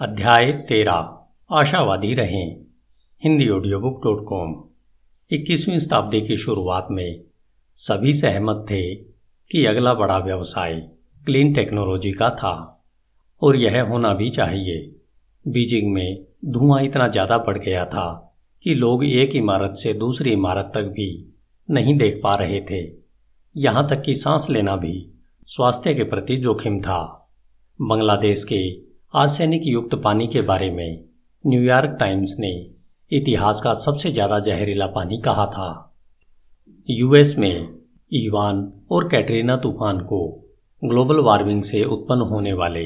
अध्याय तेरह, आशावादी रहें। Hindi audio book dot com इक्कीसवीं शताब्दी की शुरुआत में सभी सहमत थे कि अगला बड़ा व्यवसाय क्लीन टेक्नोलॉजी का था, और यह होना भी चाहिए। बीजिंग में धुआँ इतना ज़्यादा बढ़ गया था कि लोग एक इमारत से दूसरी इमारत तक भी नहीं देख पा रहे थे। यहाँ तक कि सांस लेना भी स्वास्थ्य के प्रति जोखिम था। बांग्लादेश के आर्सेनिक युक्त पानी के बारे में न्यूयॉर्क टाइम्स ने इतिहास का सबसे ज़्यादा जहरीला पानी कहा था। यूएस में ईवान और कैटरीना तूफ़ान को ग्लोबल वार्मिंग से उत्पन्न होने वाले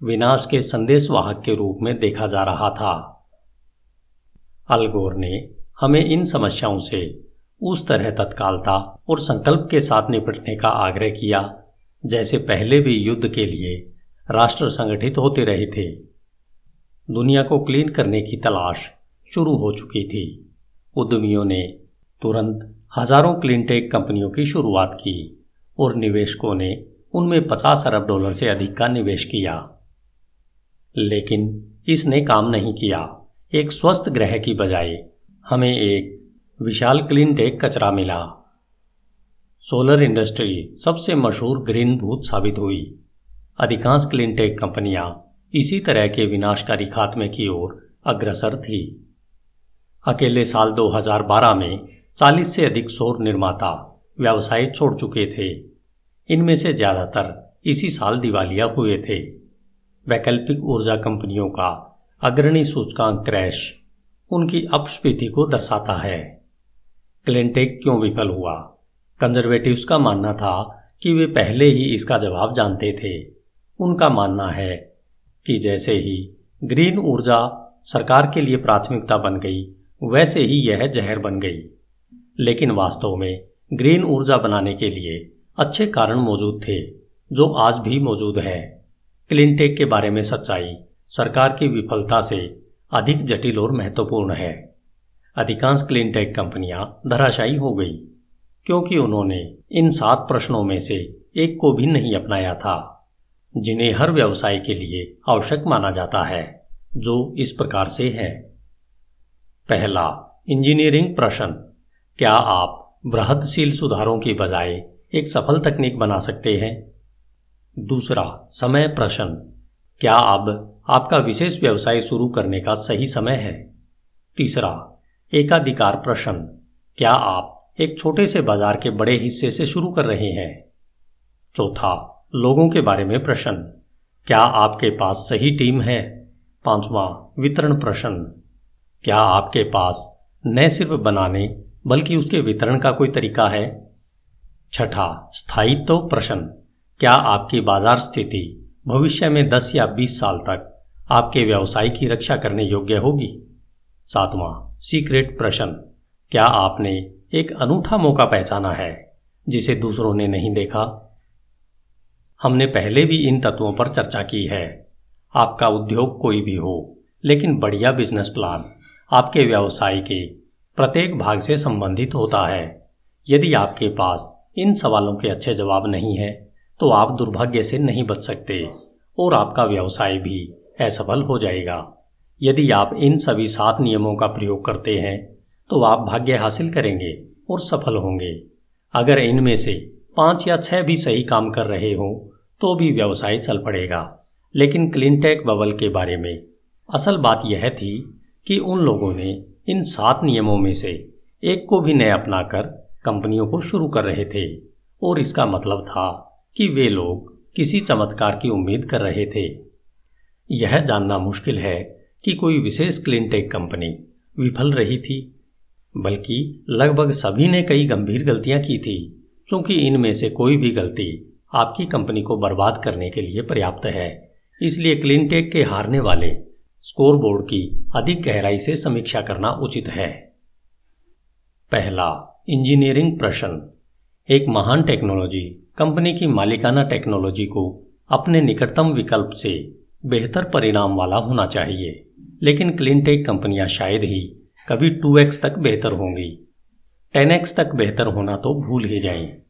विनाश के संदेशवाहक के रूप में देखा जा रहा था। अलगोर ने हमें इन समस्याओं से उस तरह तत्कालता और संकल्प के साथ निपटने का आग्रह किया, जैसे पहले भी युद्ध के लिए राष्ट्र संगठित होते रहे थे। दुनिया को क्लीन करने की तलाश शुरू हो चुकी थी। उद्यमियों ने तुरंत हज़ारों क्लीन टेक कंपनियों की शुरुआत की और निवेशकों ने उनमें 50 अरब डॉलर से अधिक का निवेश किया। लेकिन इसने काम नहीं किया। एक स्वस्थ ग्रह की बजाय हमें एक विशाल क्लीनटेक कचरा मिला। सोलर इंडस्ट्री सबसे मशहूर ग्रीन भूत साबित हुई। अधिकांश क्लिनटेक कंपनियाँ इसी तरह के विनाशकारी खात्मे की ओर अग्रसर थी। अकेले साल 2012 में 40 से अधिक सौर निर्माता व्यवसाय छोड़ चुके थे। इनमें से ज़्यादातर इसी साल दिवालिया हुए थे। वैकल्पिक ऊर्जा कंपनियों का अग्रणी सूचकांक क्रैश उनकी अपस्फीति को दर्शाता है। क्लिनटेक क्यों विफल हुआ? कंजर्वेटिव्स का मानना था कि वे पहले ही इसका जवाब जानते थे। उनका मानना है कि जैसे ही ग्रीन ऊर्जा सरकार के लिए प्राथमिकता बन गई, वैसे ही यह जहर बन गई। लेकिन वास्तव में ग्रीन ऊर्जा बनाने के लिए अच्छे कारण मौजूद थे, जो आज भी मौजूद है। क्लिनटेक के बारे में सच्चाई सरकार की विफलता से अधिक जटिल और महत्वपूर्ण है। अधिकांश क्लिनटेक कंपनियाँ धराशायी हो गई, क्योंकि उन्होंने इन सात प्रश्नों में से एक को भी नहीं अपनाया था। जिन्हें हर व्यवसाय के लिए आवश्यक माना जाता है, जो इस प्रकार से है। पहला, इंजीनियरिंग प्रश्न। क्या आप बृहदशील सुधारों की बजाय एक सफल तकनीक बना सकते हैं? दूसरा, समय प्रश्न। क्या अब आपका विशेष व्यवसाय शुरू करने का सही समय है? तीसरा, एकाधिकार प्रश्न। क्या आप एक छोटे से बाज़ार के बड़े हिस्से से शुरू कर रहे हैं? चौथा लोगों के बारे में प्रश्न। क्या आपके पास सही टीम है? पांचवा वितरण प्रश्न। क्या आपके पास न सिर्फ़ बनाने, बल्कि उसके वितरण का कोई तरीका है? छठा स्थायित्व प्रश्न। क्या आपकी बाज़ार स्थिति भविष्य में 10 या 20 साल तक आपके व्यवसाय की रक्षा करने योग्य होगी? सातवां सीक्रेट प्रश्न। क्या आपने एक अनूठा मौका पहचाना है, जिसे दूसरों ने नहीं देखा? हमने पहले भी इन तत्वों पर चर्चा की है। आपका उद्योग कोई भी हो, लेकिन बढ़िया बिज़नेस प्लान आपके व्यवसाय के प्रत्येक भाग से संबंधित होता है। यदि आपके पास इन सवालों के अच्छे जवाब नहीं है तो आप दुर्भाग्य से नहीं बच सकते और आपका व्यवसाय भी असफल हो जाएगा। यदि आप इन सभी सात नियमों का प्रयोग करते हैं तो आप भाग्य हासिल करेंगे और सफल होंगे। अगर इनमें से पाँच या छह भी सही काम कर रहे हो तो भी व्यवसाय चल पड़ेगा। लेकिन क्लिनटेक बबल के बारे में असल बात यह थी कि उन लोगों ने इन सात नियमों में से एक को भी न अपनाकर कंपनियों को शुरू कर रहे थे और इसका मतलब था कि वे लोग किसी चमत्कार की उम्मीद कर रहे थे। यह जानना मुश्किल है कि कोई विशेष क्लिनटेक कंपनी विफल रही थी, बल्कि लगभग सभी ने कई गंभीर गलतियाँ की थी क्योंकि इनमें से कोई भी गलती आपकी कंपनी को बर्बाद करने के लिए पर्याप्त है। इसलिए क्लिनटेक के हारने वाले स्कोरबोर्ड की अधिक गहराई से समीक्षा करना उचित है। पहला, इंजीनियरिंग प्रश्न। एक महान टेक्नोलॉजी, कंपनी की मालिकाना टेक्नोलॉजी को अपने निकटतम विकल्प से बेहतर परिणाम वाला होना चाहिए। लेकिन क्लिनटेक कंपनियाँ शायद ही कभी टू एक्स तक बेहतर होंगी। टेन एक्स तक बेहतर होना तो भूल ही जाएँ।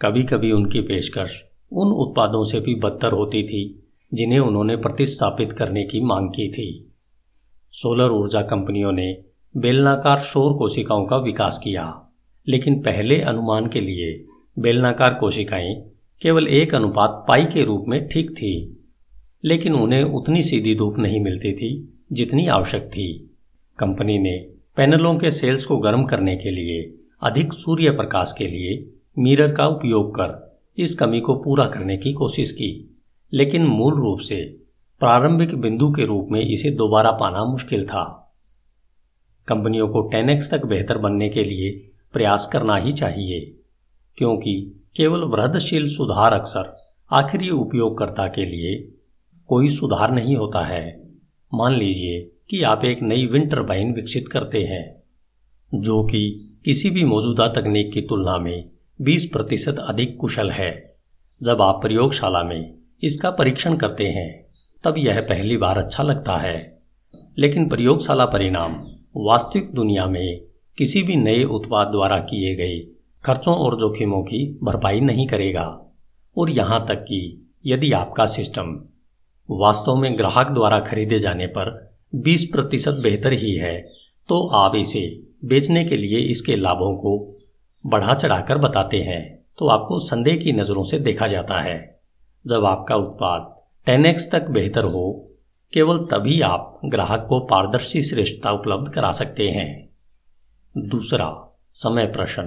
कभी कभी उनकी पेशकश उन उत्पादों से भी बदतर होती थी, जिन्हें उन्होंने प्रतिस्थापित करने की मांग की थी। सोलर ऊर्जा कंपनियों ने बेलनाकार शोर कोशिकाओं का विकास किया, लेकिन पहले अनुमान के लिए बेलनाकार कोशिकाएँ केवल एक अनुपात पाई के रूप में ठीक थी, लेकिन उन्हें उतनी सीधी धूप नहीं मिलती थी जितनी आवश्यक थी। कंपनी ने पैनलों के सेल्स को गर्म करने के लिए अधिक सूर्य प्रकाश के लिए मिरर का उपयोग कर इस कमी को पूरा करने की कोशिश की, लेकिन मूल रूप से प्रारंभिक बिंदु के रूप में इसे दोबारा पाना मुश्किल था। कंपनियों को टेनेक्स तक बेहतर बनने के लिए प्रयास करना ही चाहिए, क्योंकि केवल वृद्धशील सुधार अक्सर आखिरी उपयोगकर्ता के लिए कोई सुधार नहीं होता है। मान लीजिए कि आप एक नई विंड टर्बाइन विकसित करते हैं, जो कि किसी भी मौजूदा तकनीक की तुलना में 20 प्रतिशत अधिक कुशल है। जब आप प्रयोगशाला में इसका परीक्षण करते हैं, तब यह पहली बार अच्छा लगता है। लेकिन प्रयोगशाला परिणाम वास्तविक दुनिया में किसी भी नए उत्पाद द्वारा किए गए खर्चों और जोखिमों की भरपाई नहीं करेगा। और यहाँ तक कि यदि आपका सिस्टम वास्तव में ग्राहक द्वारा खरीदे जाने पर 20 प्रतिशत बेहतर ही है तो आप इसे बेचने के लिए इसके लाभों को बढ़ा चढ़ाकर बताते हैं तो आपको संदेह की नज़रों से देखा जाता है। जब आपका उत्पाद 10x तक बेहतर हो, केवल तभी आप ग्राहक को पारदर्शी श्रेष्ठता उपलब्ध करा सकते हैं। दूसरा, समय प्रश्न।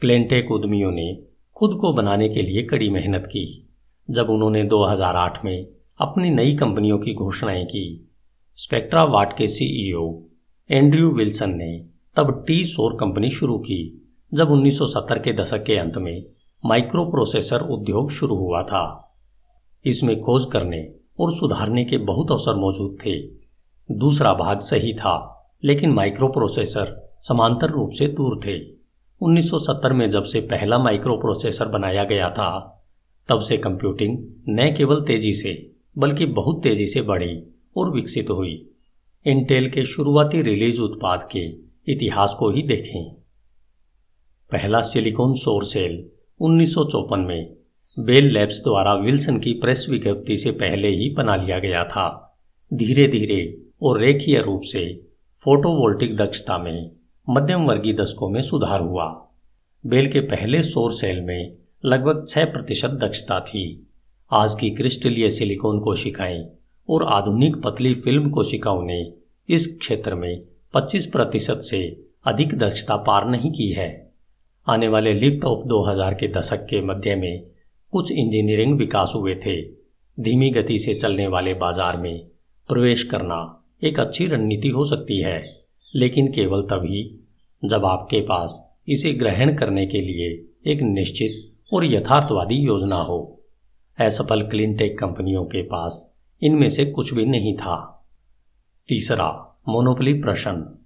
क्लेंटेक उद्यमियों ने खुद को बनाने के लिए कड़ी मेहनत की। जब उन्होंने 2008 में अपनी नई कंपनियों की घोषणाएँ की, स्पेक्ट्रा वाट के सीईओ एंड्रयू विल्सन ने तब टी सोर कंपनी शुरू की। जब 1970 के दशक के अंत में माइक्रो प्रोसेसर उद्योग शुरू हुआ था। इसमें खोज करने और सुधारने के बहुत अवसर मौजूद थे। दूसरा भाग सही था, लेकिन माइक्रो प्रोसेसर समांतर रूप से दूर थे। 1970 में जब से पहला माइक्रो प्रोसेसर बनाया गया था, तब से कंप्यूटिंग न केवल तेज़ी से, बल्कि बहुत तेज़ी से बढ़ी और विकसित हुई। इंटेल के शुरुआती रिलीज़ उत्पाद के इतिहास को ही देखें। पहला सिलिकॉन सोर सेल उन्नीस में बेल लैब्स द्वारा विल्सन की प्रेस विज्ञप्ति से पहले ही बना लिया गया था। धीरे धीरे और रेखीय रूप से फोटोवोल्टिक दक्षता में मध्यम वर्गीय दशकों में सुधार हुआ। बेल के पहले सौर सेल में लगभग छह प्रतिशत दक्षता थी। आज की क्रिस्टलीय सिलिकॉन कोशिकाएँ और आधुनिक पतली फ़िल्म कोशिकाओं ने इस क्षेत्र में 25 प्रतिशत से अधिक दक्षता पार नहीं की है। आने वाले लिफ्ट ऑफ़ 2000 के दशक के मध्य में कुछ इंजीनियरिंग विकास हुए थे। धीमी गति से चलने वाले बाज़ार में प्रवेश करना एक अच्छी रणनीति हो सकती है, लेकिन केवल तभी जब आपके पास इसे ग्रहण करने के लिए एक निश्चित और यथार्थवादी योजना हो। असफल क्लिनटेक कंपनियों के पास इनमें से कुछ भी नहीं था। तीसरा, मोनोपली प्रश्न।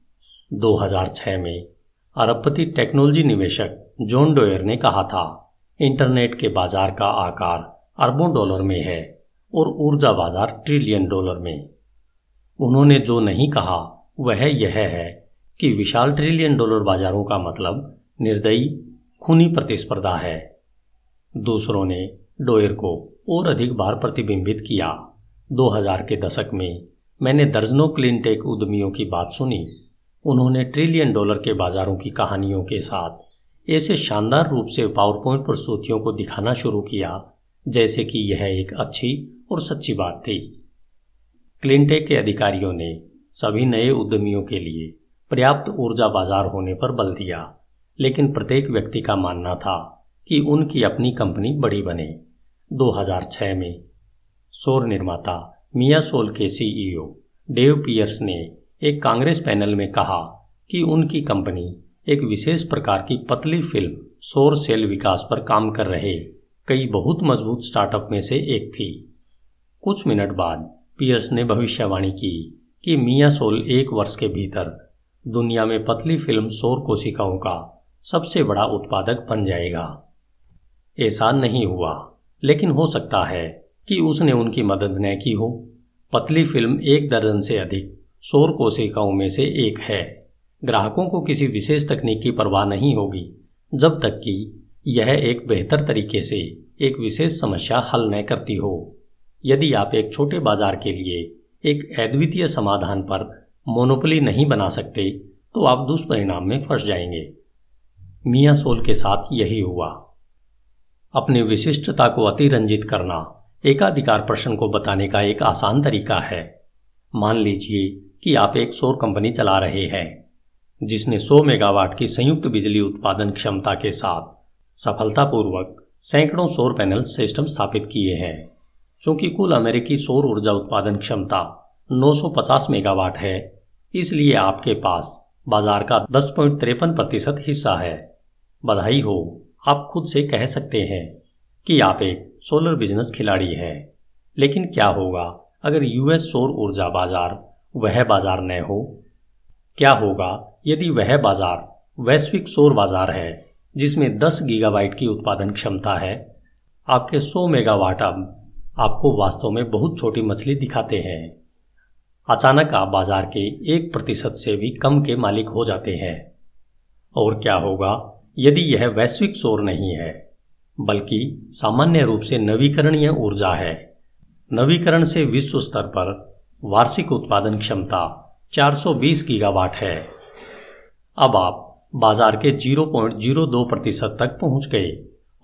2006 में अरबपति टेक्नोलॉजी निवेशक जॉन डोयर ने कहा था, इंटरनेट के बाज़ार का आकार अरबों डॉलर में है और ऊर्जा बाज़ार ट्रिलियन डॉलर में। उन्होंने जो नहीं कहा, वह यह है कि विशाल ट्रिलियन डॉलर बाजारों का मतलब निर्दयी, खूनी प्रतिस्पर्धा है। दूसरों ने डोयर को और अधिक बार प्रतिबिंबित किया। 2000 के दशक में मैंने दर्जनों क्लिनटेक उद्यमियों की बात सुनी। उन्होंने ट्रिलियन डॉलर के बाजारों की कहानियों के साथ ऐसे शानदार रूप से पावर पॉइंट प्रस्तुतियों को दिखाना शुरू किया, जैसे कि यह एक अच्छी और सच्ची बात थी। क्लिनटेक के अधिकारियों ने सभी नए उद्यमियों के लिए पर्याप्त ऊर्जा बाज़ार होने पर बल दिया, लेकिन प्रत्येक व्यक्ति का मानना था कि उनकी अपनी कंपनी बड़ी बने। 2006 में सौर निर्माता मिया सोल के सीईओ डेव पियर्स ने एक कांग्रेस पैनल में कहा कि उनकी कंपनी एक विशेष प्रकार की पतली फ़िल्म सौर सेल विकास पर काम कर रहे कई बहुत मज़बूत स्टार्टअप में से एक थी। कुछ मिनट बाद पियर्स ने भविष्यवाणी की कि मिया सोल एक वर्ष के भीतर दुनिया में पतली फ़िल्म सौर कोशिकाओं का सबसे बड़ा उत्पादक बन जाएगा। ऐसा नहीं हुआ, लेकिन हो सकता है कि उसने उनकी मदद न की हो। पतली फ़िल्म एक दर्जन से अधिक सौर कोशिकाओं में से एक है। ग्राहकों को किसी विशेष तकनीक की परवाह नहीं होगी, जब तक कि यह एक बेहतर तरीके से एक विशेष समस्या हल न करती हो। यदि आप एक छोटे बाज़ार के लिए एक अद्वितीय समाधान पर मोनोपली नहीं बना सकते तो आप दुष्परिणाम में फंस जाएँगे। मियाँ सोल के साथ यही हुआ। अपनी विशिष्टता को अतिरंजित करना एकाधिकार प्रश्न को बताने का एक आसान तरीका है। मान लीजिए कि आप एक सौर कंपनी चला रहे हैं, जिसने 100 मेगावाट की संयुक्त बिजली उत्पादन क्षमता के साथ सफलतापूर्वक सैकड़ों सौर पैनल सिस्टम स्थापित किए हैं। चूँकि कुल अमेरिकी सौर ऊर्जा उत्पादन क्षमता 950 मेगावाट है, इसलिए आपके पास बाज़ार का दस प्रतिशत हिस्सा है। बधाई हो, आप खुद से कह सकते हैं कि आप एक सोलर बिज़नेस खिलाड़ी हैं। लेकिन क्या होगा अगर यूएस सौर ऊर्जा बाज़ार वह बाज़ार न हो। क्या होगा यदि वह बाज़ार वैश्विक सौर बाज़ार है, जिसमें 10 गीगाबाइट की उत्पादन क्षमता है? आपके 100 मेगावाट अब आपको वास्तव में बहुत छोटी मछली दिखाते हैं। अचानक आप बाज़ार के एक प्रतिशत से भी कम के मालिक हो जाते हैं। और क्या होगा यदि यह वैश्विक सौर नहीं है, बल्कि सामान्य रूप से नवीकरणीय ऊर्जा है? नवीकरण से विश्व स्तर पर वार्षिक उत्पादन क्षमता 420 गीगावाट है। अब आप बाज़ार के 0.02 प्रतिशत तक पहुँच गए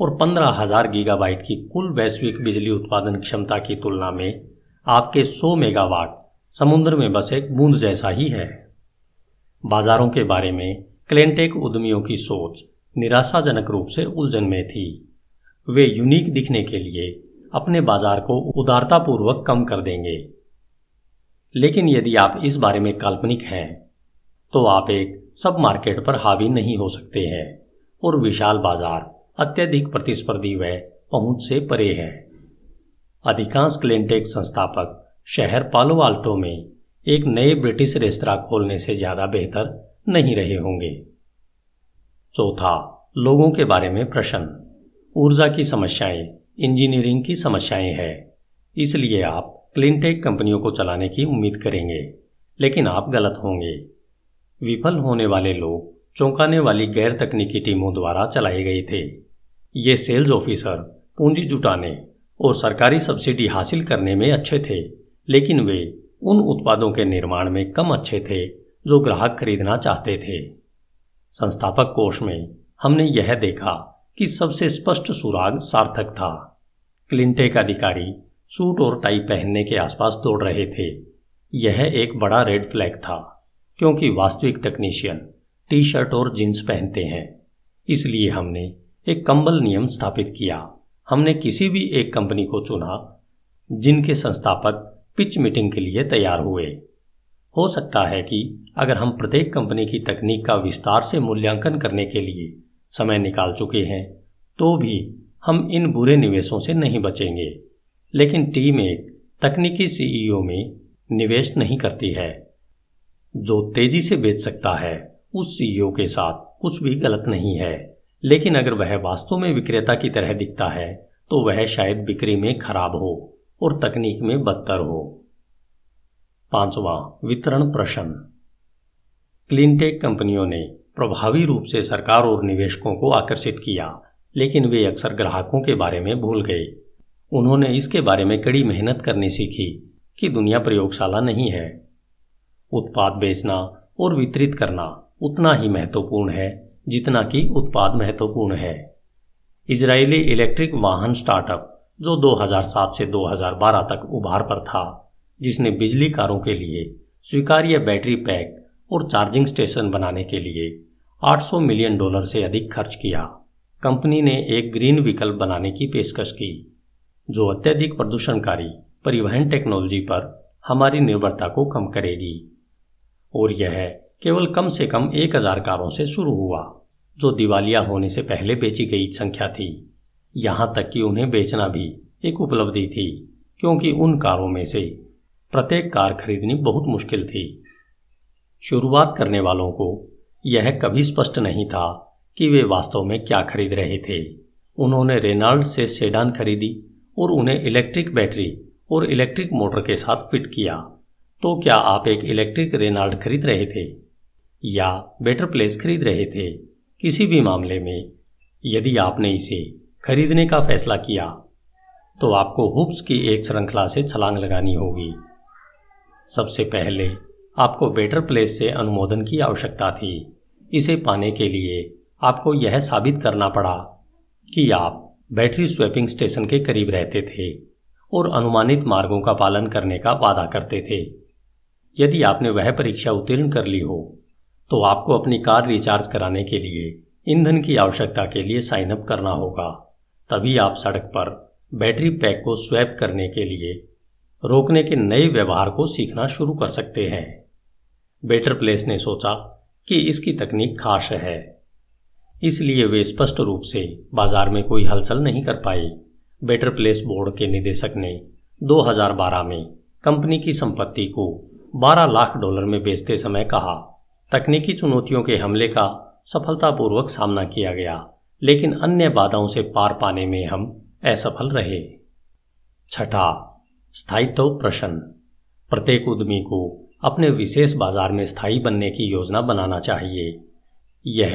और पंद्रह हज़ार गीगाबाइट की कुल वैश्विक बिजली उत्पादन क्षमता की तुलना में आपके 100 मेगावाट समुद्र में बस एक बूंद जैसा ही है। बाजारों के बारे में क्लेंटेक उद्यमियों की सोच निराशाजनक रूप से उलझन में थी। वे यूनिक दिखने के लिए अपने बाज़ार को उदारतापूर्वक कम कर देंगे। लेकिन यदि आप इस बारे में काल्पनिक हैं तो आप एक सब मार्केट पर हावी नहीं हो सकते हैं और विशाल बाज़ार अत्यधिक प्रतिस्पर्धी व पहुँच से परे है। अधिकांश क्लेंटेक संस्थापक शहर पालो आल्टो में एक नए ब्रिटिश रेस्तरा खोलने से ज़्यादा बेहतर नहीं रहे होंगे। चौथा, लोगों के बारे में प्रश्न। ऊर्जा की समस्याएँ, इंजीनियरिंग की समस्याएँ हैं, इसलिए आप क्लिनटेक कंपनियों को चलाने की उम्मीद करेंगे, लेकिन आप गलत होंगे। विफल होने वाले लोग चौंकाने वाली गैर तकनीकी टीमों द्वारा चलाए गए थे। ये सेल्स ऑफिसर पूंजी जुटाने और सरकारी सब्सिडी हासिल करने में अच्छे थे, लेकिन वे उन उत्पादों के निर्माण में कम अच्छे थे जो ग्राहक खरीदना चाहते थे। संस्थापक कोष में हमने यह देखा कि सबसे स्पष्ट सुराग सार्थक था। क्लिंटेक अधिकारी सूट और टाई पहनने के आसपास दौड़ रहे थे। यह एक बड़ा रेड फ्लैग था, क्योंकि वास्तविक टेक्नीशियन टी शर्ट और जींस पहनते हैं। इसलिए हमने एक कंबल नियम स्थापित किया। हमने किसी भी एक कंपनी को चुना, जिनके संस्थापक पिच मीटिंग के लिए तैयार हुए। हो सकता है कि अगर हम प्रत्येक कंपनी की तकनीक का विस्तार से मूल्यांकन करने के लिए समय निकाल चुके हैं तो भी हम इन बुरे निवेशों से नहीं बचेंगे। लेकिन टीम एक तकनीकी सीईओ में निवेश नहीं करती है। जो तेज़ी से बेच सकता है, उस सीईओ के साथ कुछ भी गलत नहीं है। लेकिन अगर वह वास्तव में विक्रेता की तरह दिखता है तो वह शायद बिक्री में खराब हो और तकनीक में बदतर हो। पांचवा, वितरण प्रश्न। क्लीनटेक कंपनियों ने प्रभावी रूप से सरकार और निवेशकों को आकर्षित किया, लेकिन वे अक्सर ग्राहकों के बारे में भूल गए। उन्होंने इसके बारे में कड़ी मेहनत करनी सीखी कि दुनिया प्रयोगशाला नहीं है। उत्पाद बेचना और वितरित करना उतना ही महत्वपूर्ण है, जितना कि उत्पाद महत्वपूर्ण है। इजरायली इलेक्ट्रिक वाहन स्टार्टअप, जो 2007 से 2012 तक उभार पर था, जिसने बिजली कारों के लिए स्वीकार्य बैटरी पैक और चार्जिंग स्टेशन बनाने के लिए 800 मिलियन डॉलर से अधिक खर्च किया। कंपनी ने एक ग्रीन विकल्प बनाने की पेशकश की। जो अत्यधिक प्रदूषणकारी परिवहन टेक्नोलॉजी पर हमारी निर्भरता को कम करेगी। और यह केवल कम से कम एक हज़ार कारों से शुरू हुआ, जो दिवालिया होने से पहले बेची गई संख्या थी। यहाँ तक कि उन्हें बेचना भी एक उपलब्धि थी, क्योंकि उन कारों में से प्रत्येक कार खरीदनी बहुत मुश्किल थी। शुरुआत करने वालों को यह कभी स्पष्ट नहीं था कि वे वास्तव में क्या खरीद रहे थे। उन्होंने रेनाल्ड से सेडान खरीदी और उन्हें इलेक्ट्रिक बैटरी और इलेक्ट्रिक मोटर के साथ फिट किया। तो क्या आप एक इलेक्ट्रिक रेनाल्ड खरीद रहे थे? या बेटर प्लेस खरीद रहे थे? किसी भी मामले में, यदि आपने इसे खरीदने का फैसला किया तो आपको हुप्स की एक श्रृंखला से छलांग लगानी होगी। सबसे पहले आपको बेटर प्लेस से अनुमोदन की आवश्यकता थी। इसे पाने के लिए आपको यह साबित करना पड़ा कि आप बैटरी स्वैपिंग स्टेशन के करीब रहते थे और अनुमानित मार्गों का पालन करने का वादा करते थे। यदि आपने वह परीक्षा उत्तीर्ण कर ली हो तो आपको अपनी कार रिचार्ज कराने के लिए ईंधन की आवश्यकता के लिए साइन अप करना होगा। तभी आप सड़क पर बैटरी पैक को स्वैप करने के लिए रोकने के नए व्यवहार को सीखना शुरू कर सकते हैं। बेटर प्लेस ने सोचा कि इसकी तकनीक खास है। इसलिए वे स्पष्ट रूप से बाज़ार में कोई हलचल नहीं कर पाए। बेटर प्लेस बोर्ड के निदेशक ने 2012 में कंपनी की संपत्ति को 12 लाख डॉलर में बेचते समय कहा। तकनीकी चुनौतियों के हमले का सफलतापूर्वक सामना किया गया, लेकिन अन्य बाधाओं से पार पाने में हम असफल रहे। छठा, स्थायित्व प्रश्न। प्रत्येक उद्यमी को अपने विशेष बाज़ार में स्थायी बनने की योजना बनाना चाहिए। यह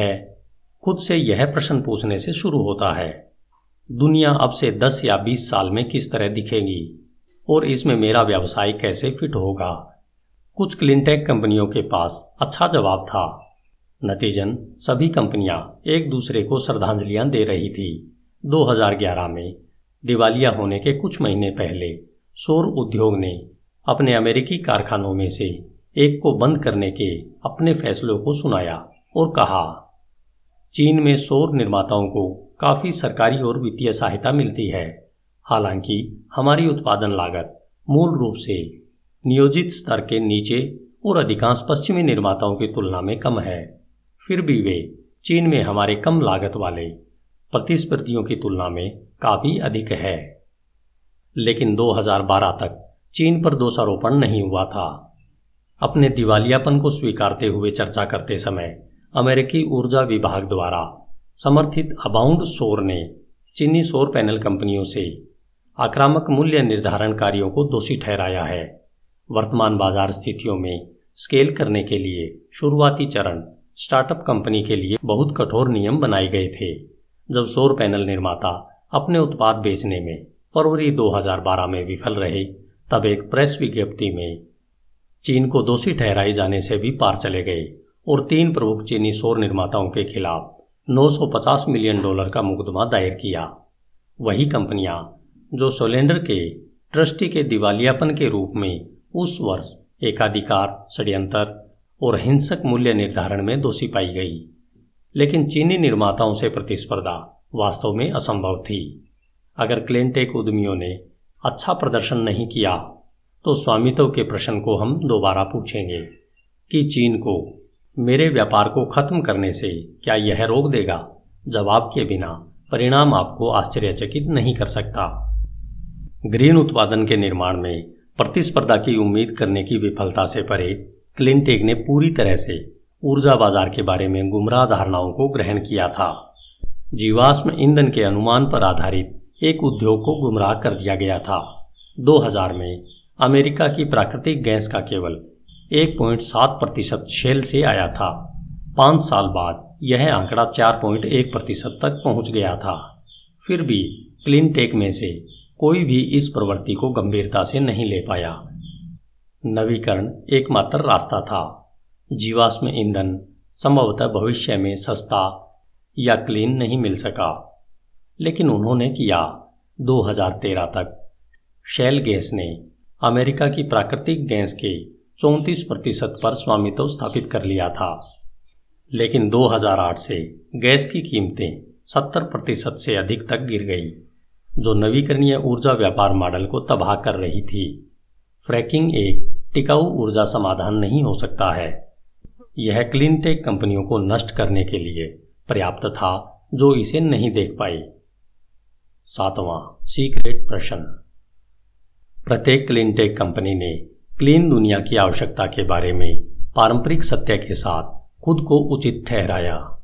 खुद से यह प्रश्न पूछने से शुरू होता है, दुनिया अब से 10 या 20 साल में किस तरह दिखेगी और इसमें मेरा व्यवसाय कैसे फिट होगा? कुछ क्लिनटेक कंपनियों के पास अच्छा जवाब था। नतीजन, सभी कंपनियाँ एक दूसरे को श्रद्धांजलियाँ दे रही थी। 2011 में दिवालिया होने के कुछ महीने पहले सौर उद्योग ने अपने अमेरिकी कारखानों में से एक को बंद करने के अपने फैसलों को सुनाया और कहा चीन में सौर निर्माताओं को काफ़ी सरकारी और वित्तीय सहायता मिलती है। हालाँकि, हमारी उत्पादन लागत मूल रूप से नियोजित स्तर के नीचे और अधिकांश पश्चिमी निर्माताओं की तुलना में कम है। फिर भी वे चीन में हमारे कम लागत वाले प्रतिस्पर्धियों की तुलना में काफ़ी अधिक है। लेकिन 2012 तक चीन पर दोषारोपण नहीं हुआ था। अपने दिवालियापन को स्वीकारते हुए चर्चा करते समय अमेरिकी ऊर्जा विभाग द्वारा समर्थित अबाउंड सोर ने चीनी सौर पैनल कंपनियों से आक्रामक मूल्य निर्धारण कार्यों को दोषी ठहराया है। वर्तमान बाज़ार स्थितियों में स्केल करने के लिए शुरुआती चरण स्टार्टअप कंपनी के लिए बहुत कठोर नियम बनाए गए थे, जब सौर पैनल निर्माता अपने उत्पाद बेचने में फरवरी 2012 में विफल रहे, तब एक प्रेस विज्ञप्ति में चीन को दोषी ठहराए जाने से भी पार चले गए। और तीन प्रमुख चीनी सौर निर्माताओं के खिलाफ 950 मिलियन डॉलर का मुकदमा दायर किया। वही कंपनियाँ जो सोलेंडर के ट्रस्टी के दिवालियापन के रूप में उस वर्ष एकाधिकार, षड्यंत्र और हिंसक मूल्य निर्धारण में दोषी पाई गई। लेकिन चीनी निर्माताओं से प्रतिस्पर्धा वास्तव में असंभव थी। अगर क्लेंटेक उद्यमियों ने अच्छा प्रदर्शन नहीं किया तो स्वामित्व के प्रश्न को हम दोबारा पूछेंगे कि चीन को मेरे व्यापार को खत्म करने से क्या यह रोक देगा? जवाब के बिना परिणाम आपको आश्चर्यचकित नहीं कर सकता। ग्रीन उत्पादन के निर्माण में प्रतिस्पर्धा की उम्मीद करने की विफलता से परे, क्लिनटेक ने पूरी तरह से ऊर्जा बाज़ार के बारे में गुमराह धारणाओं को ग्रहण किया था। जीवाश्म ईंधन के अनुमान पर आधारित एक उद्योग को गुमराह कर दिया गया था। 2000 में अमेरिका की प्राकृतिक गैस का केवल 1.7 प्रतिशत शेल से आया था। पाँच साल बाद यह आंकड़ा 4.1 प्रतिशत तक पहुँच गया था। फिर भी क्लीन टेक में से कोई भी इस प्रवृत्ति को गंभीरता से नहीं ले पाया। नवीकरण एकमात्र रास्ता था। जीवाश्म ईंधन संभवतः भविष्य में सस्ता या क्लीन नहीं मिल सका। लेकिन उन्होंने किया। 2013 तक शेल गैस ने अमेरिका की प्राकृतिक गैस के 34 प्रतिशत पर स्वामित्व स्थापित कर लिया था। लेकिन 2008 से गैस की कीमतें 70 प्रतिशत से अधिक तक गिर गई, जो नवीकरणीय ऊर्जा व्यापार मॉडल को तबाह कर रही थी। फ्रैकिंग एक टिकाऊ ऊर्जा समाधान नहीं हो सकता है। यह क्लीनटेक कंपनियों को नष्ट करने के लिए पर्याप्त था, जो इसे नहीं देख पाई। सातवां सीक्रेट प्रश्न। प्रत्येक क्लीनटेक कंपनी ने क्लीन दुनिया की आवश्यकता के बारे में पारंपरिक सत्य के साथ खुद को उचित ठहराया।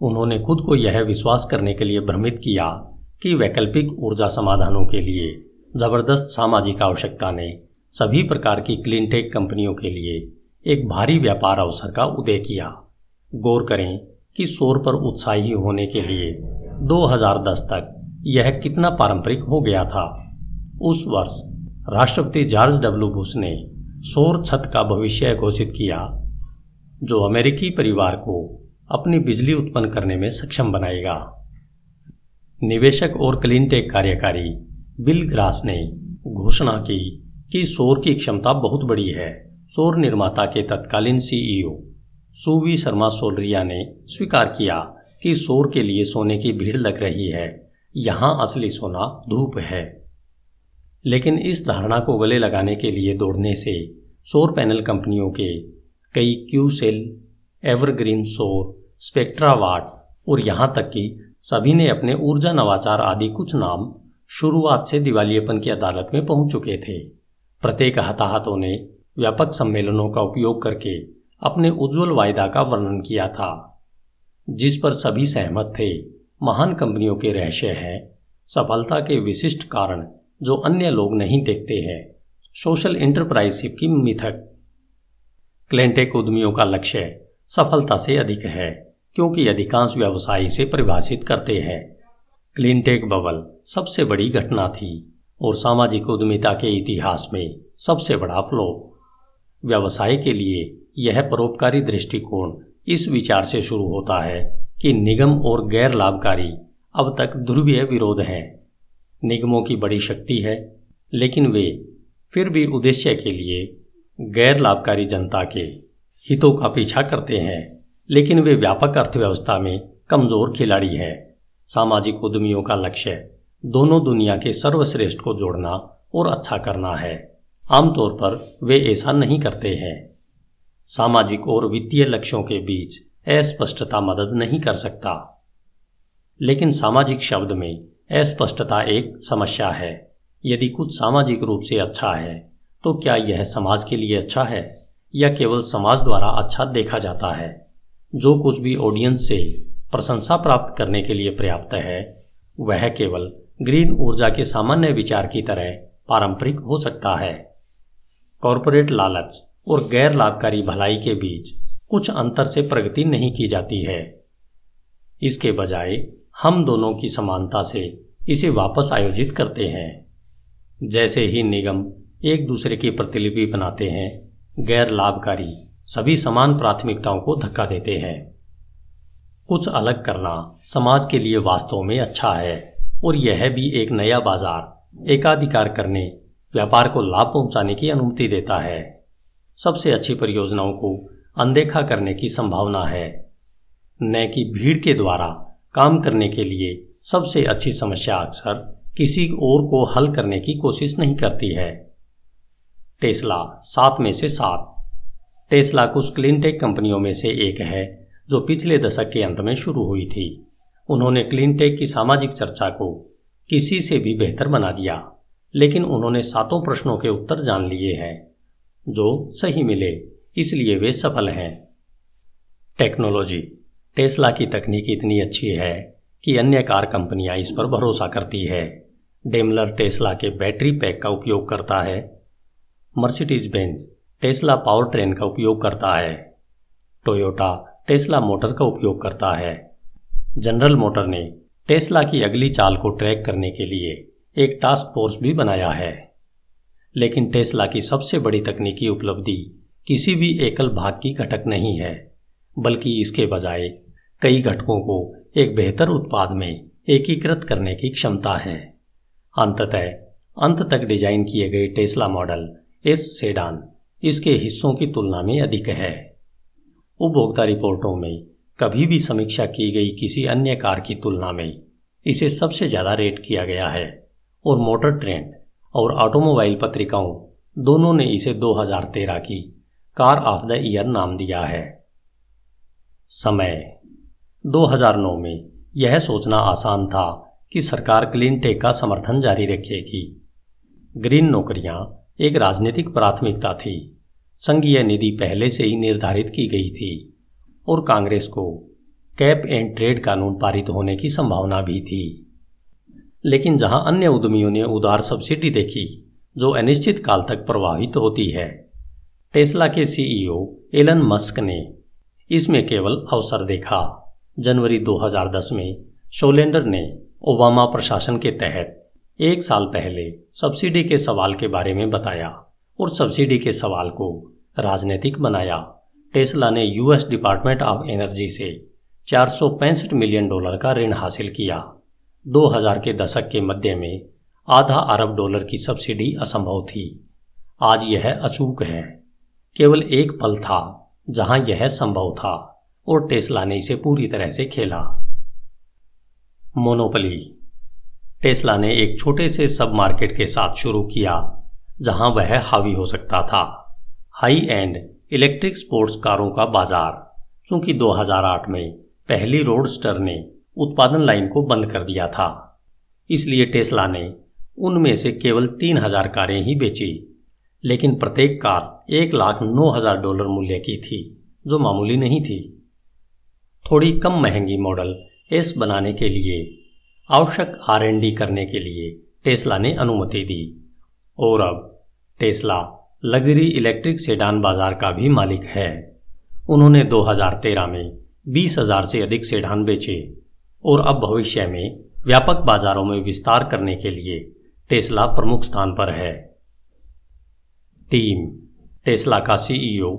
उन्होंने खुद को यह विश्वास करने के लिए भ्रमित किया कि वैकल्पिक ऊर्जा समाधानों के लिए ज़बरदस्त सामाजिक आवश्यकता ने सभी प्रकार की क्लीनटेक कंपनियों के लिए एक भारी व्यापार अवसर का उदय किया। गौर करें कि शोर पर उत्साही होने के लिए 2010 तक यह कितना पारंपरिक हो गया था। उस वर्ष राष्ट्रपति जॉर्ज डब्ल्यू बुश ने सौर छत का भविष्य घोषित किया, जो अमेरिकी परिवार को अपनी बिजली उत्पन्न करने में सक्षम बनाएगा। निवेशक और क्लीनटेक कार्यकारी बिल ग्रास ने घोषणा की कि सौर की क्षमता बहुत बड़ी है। सौर निर्माता के तत्कालीन सीईओ सुवी शर्मा सोलरिया ने स्वीकार किया कि सौर के लिए सोने की भीड़ लग रही है। यहाँ असली सोना धूप है। लेकिन इस धारणा को गले लगाने के लिए दौड़ने से सौर पैनल कंपनियों के कई क्यू सेल एवरग्रीन सौर स्पेक्ट्रावाट और यहाँ तक कि सभी ने अपने ऊर्जा नवाचार आदि कुछ नाम शुरुआत से दिवालियेपन की अदालत में पहुँच चुके थे। प्रत्येक हताहतों ने व्यापक सम्मेलनों का उपयोग करके अपने उज्जवल वायदा का वर्णन किया था। जिस पर सभी सहमत थे, महान कंपनियों के रहस्य हैं, सफलता के विशिष्ट कारण जो अन्य लोग नहीं देखते हैं। सोशल इंटरप्राइजशिप की मिथक। क्लेंटेक उद्यमियों का लक्ष्य सफलता से अधिक है, क्योंकि अधिकांश व्यवसाय से परिभाषित करते हैं। क्लीनटेक बबल सबसे बड़ी घटना थी, और सामाजिक उद्यमिता के इतिहास में सबसे बड़ा फ्लो व्यवसाय के लिए यह परोपकारी दृष्टिकोण इस विचार से शुरू होता है कि निगम और गैर लाभकारी अब तक ध्रुवीय विरोध है। निगमों की बड़ी शक्ति है, लेकिन वे फिर भी उद्देश्य के लिए गैर लाभकारी जनता के हितों का पीछा करते हैं, लेकिन वे व्यापक अर्थव्यवस्था में कमज़ोर खिलाड़ी हैं। सामाजिक उद्यमियों का लक्ष्य दोनों दुनिया के सर्वश्रेष्ठ को जोड़ना और अच्छा करना है। आमतौर पर वे ऐसा नहीं करते हैं। सामाजिक और वित्तीय लक्ष्यों के बीच अस्पष्टता मदद नहीं कर सकता। लेकिन सामाजिक शब्द में अस्पष्टता एक समस्या है। यदि कुछ सामाजिक रूप से अच्छा है तो क्या यह समाज के लिए अच्छा है या केवल समाज द्वारा अच्छा देखा जाता है? जो कुछ भी ऑडियंस से प्रशंसा प्राप्त करने के लिए पर्याप्त है, वह केवल ग्रीन ऊर्जा के सामान्य विचार की तरह पारंपरिक हो सकता है। कॉरपोरेट लालच और गैर लाभकारी भलाई के बीच कुछ अंतर से प्रगति नहीं की जाती है। इसके बजाय हम दोनों की समानता से इसे वापस आयोजित करते हैं। जैसे ही निगम एक दूसरे की प्रतिलिपि बनाते हैं, गैर लाभकारी सभी समान प्राथमिकताओं को धक्का देते हैं। कुछ अलग करना समाज के लिए वास्तव में अच्छा है, और यह भी एक नया बाज़ार, एकाधिकार करने, व्यापार को लाभ पहुँचाने की अनुमति देता है। सबसे अच्छी परियोजनाओं को अनदेखा करने की संभावना है। न कि भीड़ के द्वारा काम करने के लिए सबसे अच्छी समस्या अक्सर किसी और को हल करने की कोशिश नहीं करती है। टेस्ला सात में से सात। टेस्ला कुछ क्लीनटेक कंपनियों में से एक है, जो पिछले दशक के अंत में शुरू हुई थी। उन्होंने क्लीनटेक की सामाजिक चर्चा को किसी से भी बेहतर बना दिया, लेकिन उन्होंने सातों प्रश्नों के उत्तर जान लिए हैं, जो सही मिले, इसलिए वे सफल हैं। टेक्नोलॉजी टेस्ला की तकनीक इतनी अच्छी है कि अन्य कार कंपनियाँ इस पर भरोसा करती है। डेमलर टेस्ला के बैटरी पैक का उपयोग करता है। Mercedes Benz Tesla power train का उपयोग करता है। टोयोटा टेस्ला मोटर का उपयोग करता है। जनरल मोटर ने टेस्ला की अगली चाल को ट्रैक करने के लिए एक टास्क फोर्स भी बनाया है। लेकिन टेस्ला की सबसे बड़ी तकनीकी उपलब्धि किसी भी एकल भाग की घटक नहीं है, बल्कि इसके बजाय कई घटकों को एक बेहतर उत्पाद में एकीकृत करने की क्षमता है। अंततः, अंत तक डिज़ाइन किए गए टेस्ला मॉडल इस सेडान इसके हिस्सों की तुलना में अधिक है। उपभोक्ता रिपोर्टों में कभी भी समीक्षा की गई किसी अन्य कार की तुलना में इसे सबसे ज़्यादा रेट किया गया है और मोटर ट्रेंड और ऑटोमोबाइल पत्रिकाओं दोनों ने इसे 2013 की कार ऑफ़ द ईयर नाम दिया है। समय 2009 में यह सोचना आसान था कि सरकार क्लीन टेक का समर्थन जारी रखेगी। ग्रीन नौकरियाँ एक राजनीतिक प्राथमिकता थी। संघीय निधि पहले से ही निर्धारित की गई थी और कांग्रेस को कैप एंड ट्रेड कानून पारित होने की संभावना भी थी। लेकिन जहाँ अन्य उद्यमियों ने उदार सब्सिडी देखी, जो अनिश्चित काल तक प्रभावित होती है, टेस्ला के सीईओ एलन मस्क ने इसमें केवल अवसर देखा। जनवरी 2010 में शोलेंडर ने ओबामा प्रशासन के तहत एक साल पहले सब्सिडी के सवाल के बारे में बताया और सब्सिडी के सवाल को राजनीतिक बनाया। टेस्ला ने यूएस डिपार्टमेंट ऑफ़ एनर्जी से चार सौ पैंसठ मिलियन डॉलर का ऋण हासिल किया। 2000 के दशक के मध्य में आधा अरब डॉलर की सब्सिडी असंभव थी। आज यह अचूक है। केवल एक पल था जहाँ यह संभव था। और टेस्ला ने इसे पूरी तरह से खेला। मोनोपली। टेस्ला ने एक छोटे से सब मार्केट के साथ शुरू किया, जहाँ वह हावी हो सकता था। हाई एंड इलेक्ट्रिक स्पोर्ट्स कारों का बाज़ार, चूँकि 2008 में पहली रोडस्टर ने उत्पादन लाइन को बंद कर दिया था। इसलिए टेस्ला ने उनमें से केवल तीन हज़ार कारें ही बेची, लेकिन प्रत्येक कार एक लाख नौ हज़ार डॉलर मूल्य की थी, जो मामूली नहीं थी। थोड़ी कम महँगी मॉडल एस बनाने के लिए आवश्यक आर एन डी करने के लिए टेस्ला ने अनुमति दी। और अब टेस्ला लग्जरी इलेक्ट्रिक सेडान बाज़ार का भी मालिक है। उन्होंने 2013 में 20,000 से अधिक सेडान बेचे और अब भविष्य में व्यापक बाजारों में विस्तार करने के लिए टेस्ला प्रमुख स्थान पर है। टीम टेस्ला का सीईओ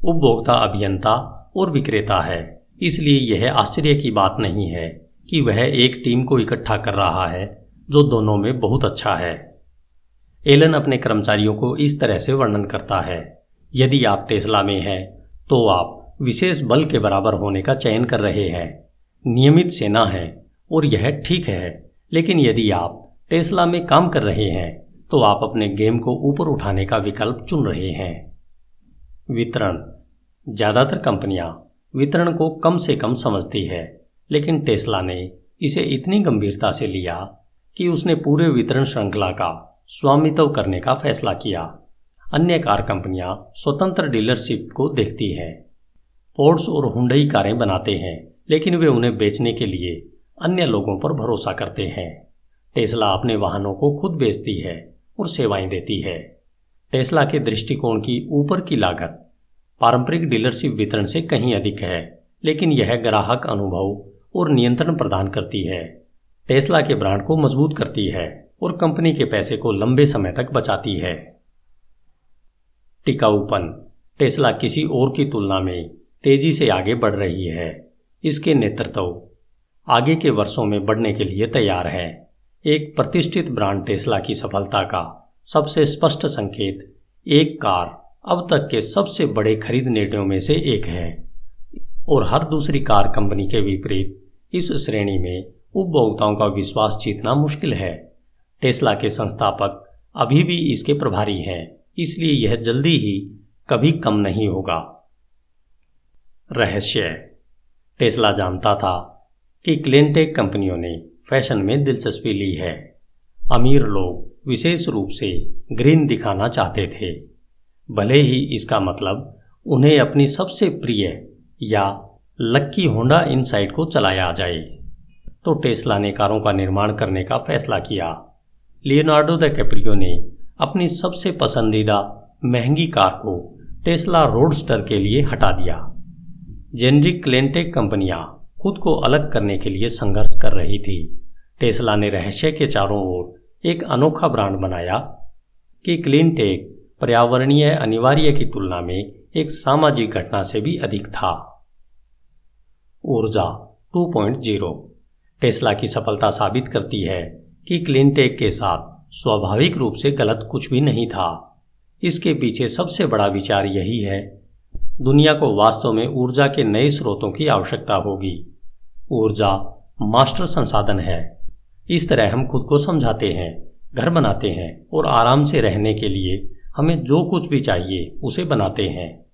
उपभोक्ता अभियंता और विक्रेता है। इसलिए यह आश्चर्य की बात नहीं है कि वह एक टीम को इकट्ठा कर रहा है, जो दोनों में बहुत अच्छा है। एलन अपने कर्मचारियों को इस तरह से वर्णन करता है, यदि आप टेस्ला में हैं तो आप विशेष बल के बराबर होने का चयन कर रहे हैं। नियमित सेना है, और यह ठीक है, लेकिन यदि आप टेस्ला में काम कर रहे हैं तो आप अपने गेम को ऊपर उठाने का विकल्प चुन रहे हैं। वितरण, ज़्यादातर कंपनियाँ वितरण को कम से कम समझती है। लेकिन टेस्ला ने इसे इतनी गंभीरता से लिया कि उसने पूरे वितरण श्रृंखला का स्वामित्व करने का फैसला किया। अन्य कार कंपनियाँ स्वतंत्र डीलरशिप को देखती हैं। पोर्ट्स और हुंडई कारें बनाते हैं, लेकिन वे उन्हें बेचने के लिए अन्य लोगों पर भरोसा करते हैं। टेस्ला अपने वाहनों को खुद बेचती है और सेवाएँ देती है। टेस्ला के दृष्टिकोण की ऊपर की लागत पारंपरिक डीलरशिप वितरण से कहीं अधिक है, लेकिन यह ग्राहक अनुभव और नियंत्रण प्रदान करती है। टेस्ला के ब्रांड को मज़बूत करती है और कंपनी के पैसे को लंबे समय तक बचाती है। टिकाऊपन। टेस्ला किसी और की तुलना में तेज़ी से आगे बढ़ रही है। इसके नेतृत्व आगे के वर्षों में बढ़ने के लिए तैयार है। एक प्रतिष्ठित ब्रांड टेस्ला की सफलता का सबसे स्पष्ट संकेत एक कार अब तक के सबसे बड़े खरीद निर्णयों में से एक है। और हर दूसरी कार कंपनी के विपरीत, इस श्रेणी में उपभोक्ताओं का विश्वास जीतना मुश्किल है। टेस्ला के संस्थापक अभी भी इसके प्रभारी हैं, इसलिए यह जल्दी ही कभी कम नहीं होगा। रहस्य। टेस्ला जानता था कि क्लेनटेक कंपनियों ने फ़ैशन में दिलचस्पी ली है। अमीर लोग विशेष रूप से ग्रीन दिखाना चाहते थे। भले ही इसका मतलब उन्हें अपनी सबसे प्रिय या लक्की होंडा इनसाइट को चलाया जाए। तो टेस्ला ने कारों का निर्माण करने का फैसला किया। लियोनार्डो द कैप्रियो ने अपनी सबसे पसंदीदा महँगी कार को टेस्ला रोडस्टर के लिए हटा दिया। जेनरिक क्लेंटेक कंपनियाँ खुद को अलग करने के लिए संघर्ष कर रही थी। टेस्ला ने रहस्य के चारों ओर एक अनोखा ब्रांड बनाया कि क्लीनटेक पर्यावरणीय अनिवार्य की तुलना में एक सामाजिक घटना से भी अधिक था। ऊर्जा 2.0 टेस्ला की सफलता साबित करती है कि क्लिनटेक के साथ स्वाभाविक रूप से गलत कुछ भी नहीं था। इसके पीछे सबसे बड़ा विचार यही है, दुनिया को वास्तव में ऊर्जा के नए स्रोतों की आवश्यकता होगी। ऊर्जा मास्टर संसाधन है। इस तरह हम खुद को समझाते हैं, घर बनाते हैं और आराम से रहने के लिए हमें जो कुछ भी चाहिए, उसे बनाते हैं।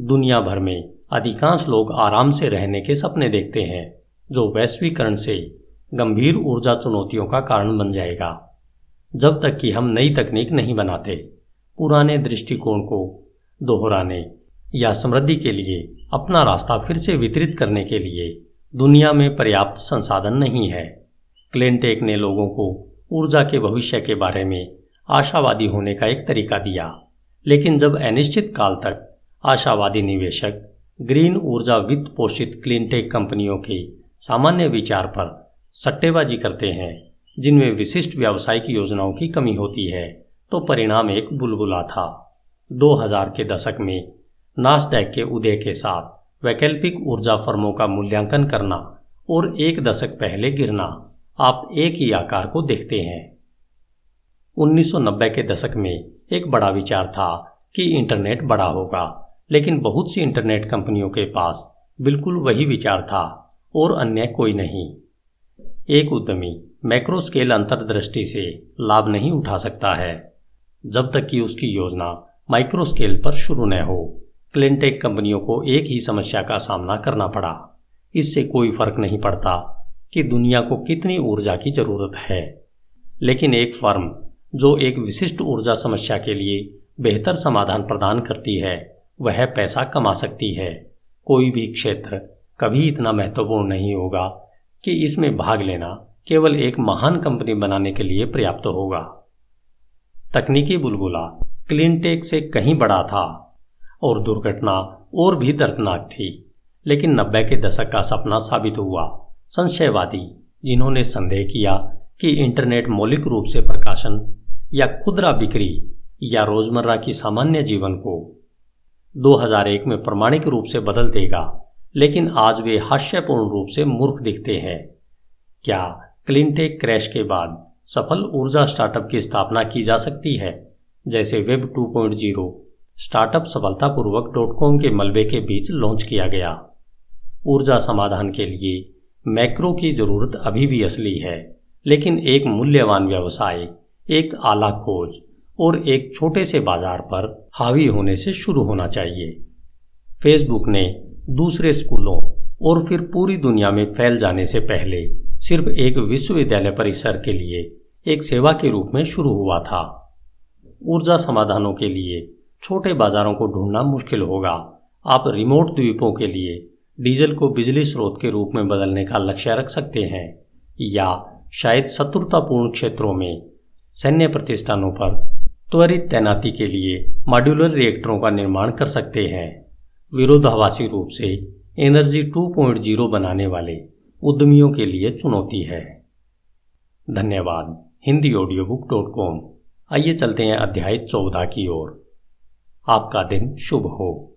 दुनिया भर में अधिकांश लोग आराम से रहने के सपने देखते हैं, जो वैश्वीकरण से गंभीर ऊर्जा चुनौतियों का कारण बन जाएगा। जब तक कि हम नई तकनीक नहीं बनाते, पुराने दृष्टिकोण को दोहराने या समृद्धि के लिए अपना रास्ता फिर से वितरित करने के लिए दुनिया में पर्याप्त संसाधन नहीं है। क्लेनटेक ने लोगों को ऊर्जा के भविष्य के बारे में आशावादी होने का एक तरीका दिया। लेकिन जब अनिश्चित काल तक आशावादी निवेशक, ग्रीन ऊर्जा वित्त पोषित क्लीनटेक कंपनियों के सामान्य विचार पर सट्टेबाजी करते हैं, जिनमें विशिष्ट व्यावसायिक योजनाओं की कमी होती है तो परिणाम एक बुलबुला था। 2000 के दशक में नासडैक के उदय के साथ वैकल्पिक ऊर्जा फर्मों का मूल्यांकन करना और एक दशक पहले गिरना, आप एक ही आकार को देखते हैं। 1990 के दशक में एक बड़ा विचार था कि इंटरनेट बड़ा होगा, लेकिन बहुत सी इंटरनेट कंपनियों के पास बिल्कुल वही विचार था और अन्य कोई नहीं। एक उद्यमी मैक्रो स्केल अंतर्दृष्टि से लाभ नहीं उठा सकता है, जब तक कि उसकी योजना माइक्रो स्केल पर शुरू न हो। क्लिनटेक कंपनियों को एक ही समस्या का सामना करना पड़ा। इससे कोई फ़र्क नहीं पड़ता कि दुनिया को कितनी ऊर्जा की ज़रूरत है। लेकिन एक फर्म जो एक विशिष्ट ऊर्जा समस्या के लिए बेहतर समाधान प्रदान करती है, वह पैसा कमा सकती है। कोई भी क्षेत्र कभी इतना महत्वपूर्ण नहीं होगा कि इसमें भाग लेना केवल एक महान कंपनी बनाने के लिए पर्याप्त होगा। तकनीकी बुलबुला क्लिनटेक से कहीं बड़ा था और दुर्घटना और भी दर्दनाक थी, लेकिन नब्बे के दशक का सपना साबित हुआ। संशयवादी, जिन्होंने संदेह किया कि इंटरनेट मौलिक रूप से प्रकाशन या खुदरा बिक्री या रोज़मर्रा की सामान्य जीवन को 2001 में प्रमाणिक रूप से बदल देगा, लेकिन आज वे हास्यपूर्ण रूप से मूर्ख दिखते हैं। क्या क्लिनटेक क्रैश के बाद सफल ऊर्जा स्टार्टअप की स्थापना की जा सकती है? जैसे वेब 2.0 स्टार्टअप सफलतापूर्वक डॉट कॉम के मलबे के बीच लॉन्च किया गया। ऊर्जा समाधान के लिए मैक्रो की ज़रूरत अभी भी असली है। लेकिन एक मूल्यवान व्यवसाय, एक आला खोज और एक छोटे से बाज़ार पर हावी होने से शुरू होना चाहिए। फेसबुक ने दूसरे स्कूलों और फिर पूरी दुनिया में फैल जाने से पहले सिर्फ़ एक विश्वविद्यालय परिसर के लिए एक सेवा के रूप में शुरू हुआ था। ऊर्जा समाधानों के लिए छोटे बाजारों को ढूंढना मुश्किल होगा। आप रिमोट द्वीपों के लिए डीजल को बिजली स्रोत के रूप में बदलने का लक्ष्य रख सकते हैं या शायद शत्रुतापूर्ण क्षेत्रों में सैन्य प्रतिष्ठानों पर त्वरित तैनाती के लिए मॉड्यूलर रिएक्टरों का निर्माण कर सकते हैं। विरोधाभासी रूप से एनर्जी 2.0 बनाने वाले उद्यमियों के लिए चुनौती है। धन्यवाद। Hindi audio book dot com. आइए चलते हैं अध्याय चौदह की ओर। आपका दिन शुभ हो।